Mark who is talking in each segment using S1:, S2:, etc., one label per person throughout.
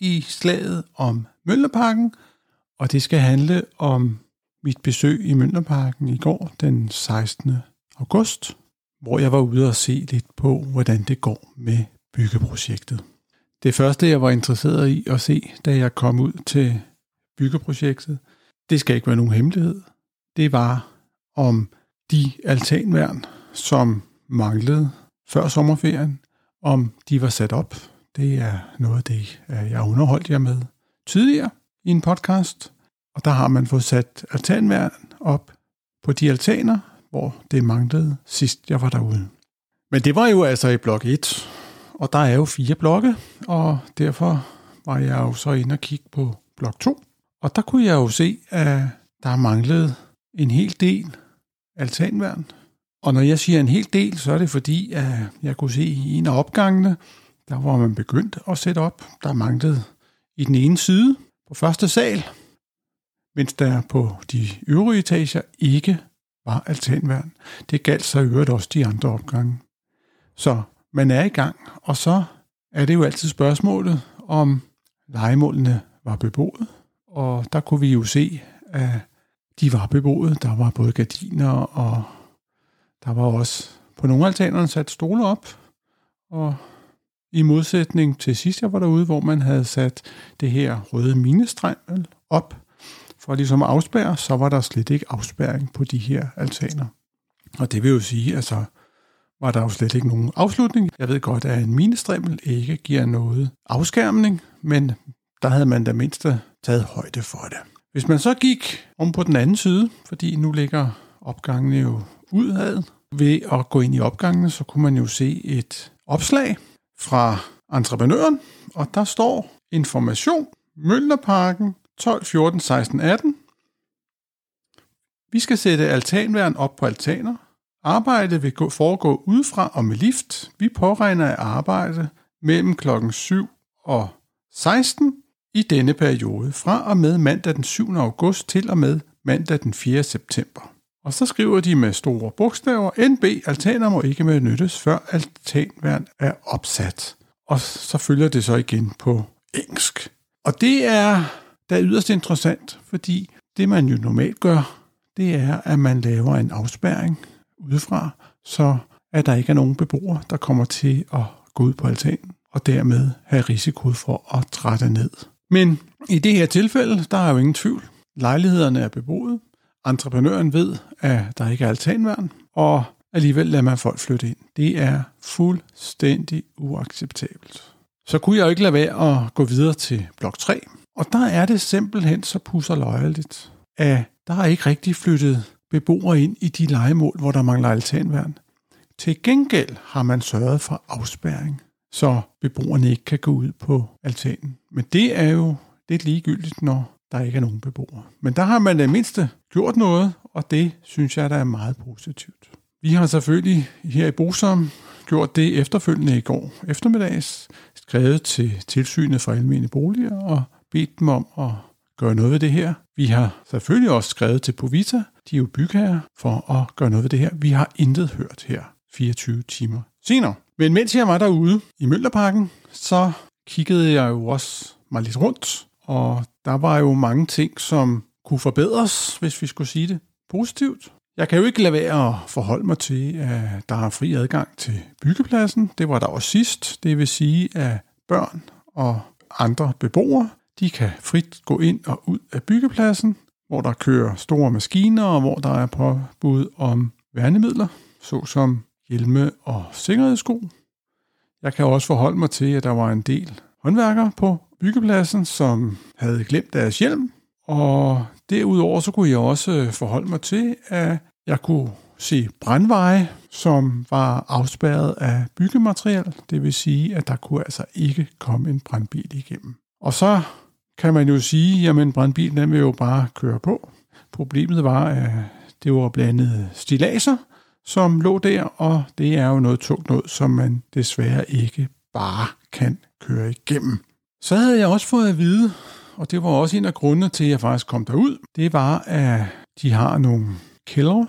S1: i slaget om Møllerparken, og det skal handle om mit besøg i Møllerparken i går, den 16. august, hvor jeg var ude og se lidt på, hvordan det går med byggeprojektet. Det første, jeg var interesseret i at se, da jeg kom ud til byggeprojektet, det skal ikke være nogen hemmelighed. Det var om de altanværn, som manglede før sommerferien, om de var sat op. Det er noget af det, øh, jeg underholdt jer med tidligere i en podcast, og der har man fået sat altanværn op på de altaner, hvor det manglede sidst jeg var derude. Men det var jo altså i blok 1, og der er jo fire blokke, og derfor var jeg jo så inde og kigge på blok 2. Og der kunne jeg jo se, at der manglede en hel del altanværn. Og når jeg siger en hel del, så er det fordi, at jeg kunne se i en af opgangene, der var man begyndt at sætte op. Der manglede i den ene side på første sal, mens der på de øvrige etager ikke var altanværn. Det galt så i øvrigt også de andre opgange. Så man er i gang, og så er det jo altid spørgsmålet, om legemålene var beboet. Og der kunne vi jo se, at de var beboet. Der var både gardiner, og der var også på nogle altanerne sat stole op. Og i modsætning til sidst jeg var derude, hvor man havde sat det her røde minestremmel op, for ligesom at afspærre, så var der slet ikke afspærring på de her altaner. Og det vil jo sige, at så var der jo slet ikke nogen afslutning. Jeg ved godt, at en minestrimmel ikke giver noget afskærmning, men der havde man da mindst taget højde for det. Hvis man så gik om på den anden side, fordi nu ligger opgangene jo udad, ved at gå ind i opgangene, så kunne man jo se et opslag, fra entreprenøren, og der står information, Møllerparken 12, 14, 16, 18. Vi skal sætte altanværn op på altaner. Arbejdet vil foregå udefra og med lift. Vi påregner at arbejde mellem klokken 7 og 16 i denne periode fra og med mandag den 7. august til og med mandag den 4. september. Og så skriver de med store bogstaver, NB, altaner må ikke benyttes, før altanværn er opsat. Og så følger det så igen på engelsk. Og det er da yderst interessant, fordi det man jo normalt gør, det er, at man laver en afspærring udefra, så at der ikke er nogen beboere, der kommer til at gå ud på altanen, og dermed have risiko for at trætte ned. Men i det her tilfælde, der er jo ingen tvivl. Lejlighederne er beboet, Entreprenøren ved, at der ikke er altanværn, og alligevel lader man folk flytte ind. Det er fuldstændig uacceptabelt. Så kunne jeg jo ikke lade være at gå videre til blok 3. Og der er det simpelthen så pusserløjeligt, at der er ikke rigtig flyttet beboere ind i de legemål, hvor der mangler altanværn. Til gengæld har man sørget for afspærring, så beboerne ikke kan gå ud på altanen. Men det er jo lidt ligegyldigt, når der ikke er nogen beboere. Men der har man det mindste gjort noget, og det synes jeg, der er meget positivt. Vi har selvfølgelig her i Bosom gjort det efterfølgende i går eftermiddags, skrevet til tilsynet for almene boliger og bedt dem om at gøre noget ved det her. Vi har selvfølgelig også skrevet til Povita, de er jo bygherrer, for at gøre noget ved det her. Vi har intet hørt her 24 timer senere. Men mens jeg var derude i Møllerparken, så kiggede jeg jo også mig lidt rundt, og der var jo mange ting, som kunne forbedres, hvis vi skulle sige det positivt. Jeg kan jo ikke lade være at forholde mig til, at der er fri adgang til byggepladsen. Det var der også sidst. Det vil sige, at børn og andre beboere, De kan frit gå ind og ud af byggepladsen, hvor der kører store maskiner, og hvor der er påbud om værnemidler, såsom hjelme og sikkerhedssko. Jeg kan også forholde mig til, at der var en del håndværkere på byggepladsen, som havde glemt deres hjelm, og derudover så kunne jeg også forholde mig til, at jeg kunne se brandveje, som var afspærret af byggematerial. Det vil sige, at der kunne altså ikke komme en brandbil igennem. Og så kan man jo sige, jamen brandbilen den vil jo bare køre på. Problemet var, at det var blandet stilaser, som lå der, og det er jo noget tungt noget, som man desværre ikke bare kan køre igennem. Så havde jeg også fået at vide, og det var også en af grundene til, at jeg faktisk kom derud, det var, at de har nogle kældre,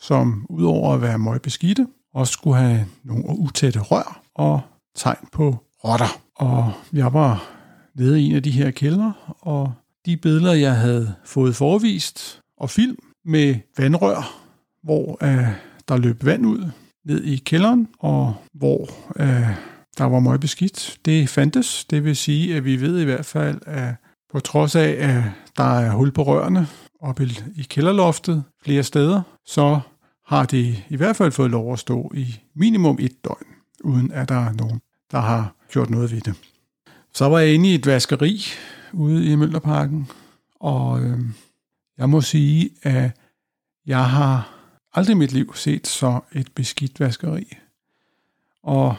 S1: som udover at være meget beskidte, også skulle have nogle utætte rør og tegn på rotter. Og jeg var nede i en af de her kældre, og de billeder, jeg havde fået forvist og film med vandrør, hvor uh, der løb vand ud ned i kælderen, og hvor uh, der var meget beskidt. Det fandtes. Det vil sige, at vi ved i hvert fald, at på trods af, at der er hul på rørene oppe i kælderloftet flere steder, så har det i hvert fald fået lov at stå i minimum et døgn, uden at der er nogen, der har gjort noget ved det. Så var jeg inde i et vaskeri ude i Møllerparken, og øh, jeg må sige, at jeg har aldrig i mit liv set så et beskidt vaskeri. Og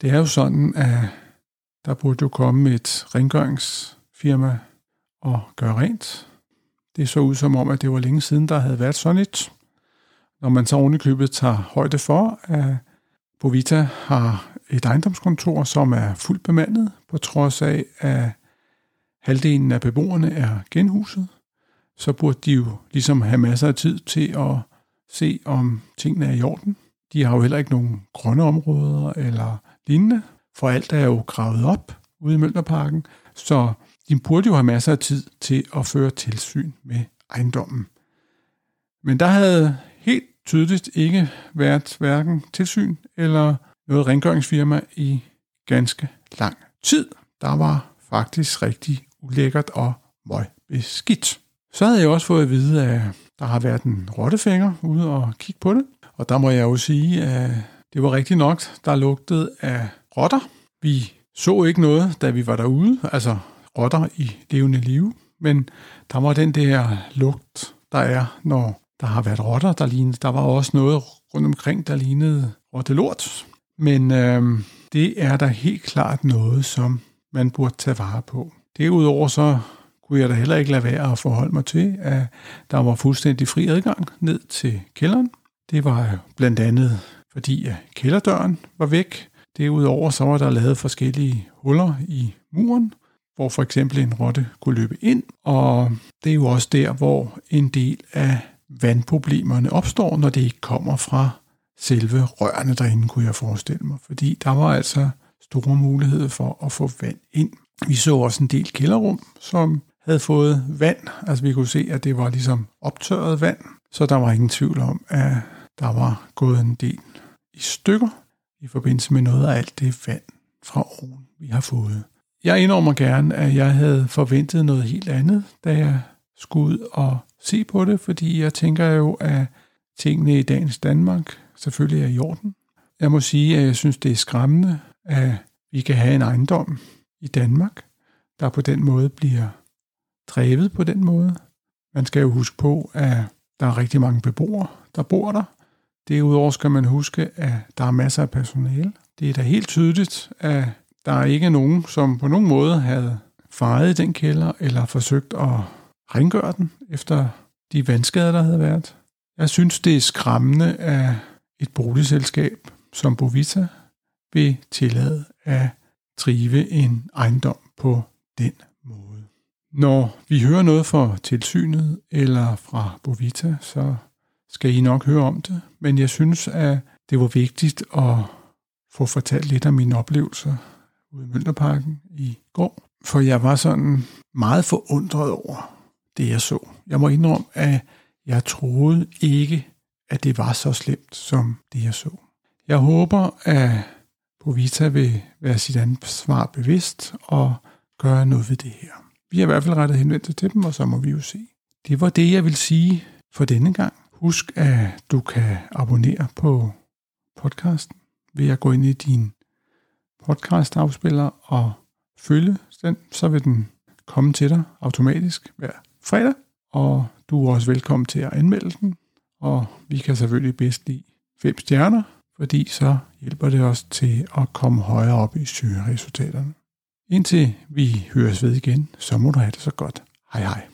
S1: det er jo sådan, at der burde jo komme et rengøringsfirma og gøre rent. Det så ud som om, at det var længe siden, der havde været sådan et. Når man så ovenikøbet tager højde for, at Bovita har et ejendomskontor, som er fuldt bemandet, på trods af, at halvdelen af beboerne er genhuset, så burde de jo ligesom have masser af tid til at se, om tingene er i orden. De har jo heller ikke nogen grønne områder eller lignende, for alt er jo gravet op ude i Møllerparken, så de burde jo have masser af tid til at føre tilsyn med ejendommen. Men der havde helt tydeligt ikke været hverken tilsyn eller noget rengøringsfirma i ganske lang tid. Der var faktisk rigtig ulækkert og møg beskidt. Så havde jeg også fået at vide, at der har været en rottefinger ude og kigge på det. Og der må jeg jo sige, at det var rigtigt nok, der lugtede af rotter. Vi så ikke noget, da vi var derude, altså rotter i levende live, men der var den der lugt, der er, når der har været rotter, der lignede. Der var også noget rundt omkring, der lignede rottelort. Men øh, det er da helt klart noget, som man burde tage vare på. Derudover så kunne jeg da heller ikke lade være at forholde mig til, at der var fuldstændig fri adgang ned til kælderen. Det var blandt andet fordi kælderdøren var væk. Derudover så var der lavet forskellige huller i muren, hvor for eksempel en rotte kunne løbe ind, og det er jo også der, hvor en del af vandproblemerne opstår, når det ikke kommer fra selve rørene derinde, kunne jeg forestille mig. Fordi der var altså store muligheder for at få vand ind. Vi så også en del kælderrum, som havde fået vand. Altså vi kunne se, at det var ligesom optørret vand, så der var ingen tvivl om, at der var gået en del i stykker i forbindelse med noget af alt det vand fra oven, vi har fået. Jeg indrømmer gerne, at jeg havde forventet noget helt andet, da jeg skulle ud og se på det, fordi jeg tænker jo, at tingene i dagens Danmark selvfølgelig er i orden. Jeg må sige, at jeg synes, det er skræmmende, at vi kan have en ejendom i Danmark, der på den måde bliver drevet på den måde. Man skal jo huske på, at der er rigtig mange beboere, der bor der. Derudover skal man huske, at der er masser af personale. Det er da helt tydeligt, at der er ikke nogen, som på nogen måde havde fejet i den kælder, eller forsøgt at rengøre den efter de vandskader, der havde været. Jeg synes, det er skræmmende, at et boligselskab som Bovita vil tillade at drive en ejendom på den måde. Når vi hører noget fra tilsynet eller fra Bovita, så skal I nok høre om det. Men jeg synes, at det var vigtigt at få fortalt lidt om mine oplevelser ude i Møllerparken i går. For jeg var sådan meget forundret over det, jeg så. Jeg må indrømme, at jeg troede ikke, at det var så slemt, som det, jeg så. Jeg håber, at Bovita vil være sit ansvar bevidst og gøre noget ved det her. Vi har i hvert fald rettet henvendelse til dem, og så må vi jo se. Det var det, jeg vil sige for denne gang. Husk, at du kan abonnere på podcasten ved at gå ind i din podcast-afspiller og følge den, så vil den komme til dig automatisk hver fredag. Og du er også velkommen til at anmelde den, og vi kan selvfølgelig bedst lide fem stjerner, fordi så hjælper det os til at komme højere op i søgeresultaterne. Indtil vi høres ved igen, så må du have det så godt. Hej hej.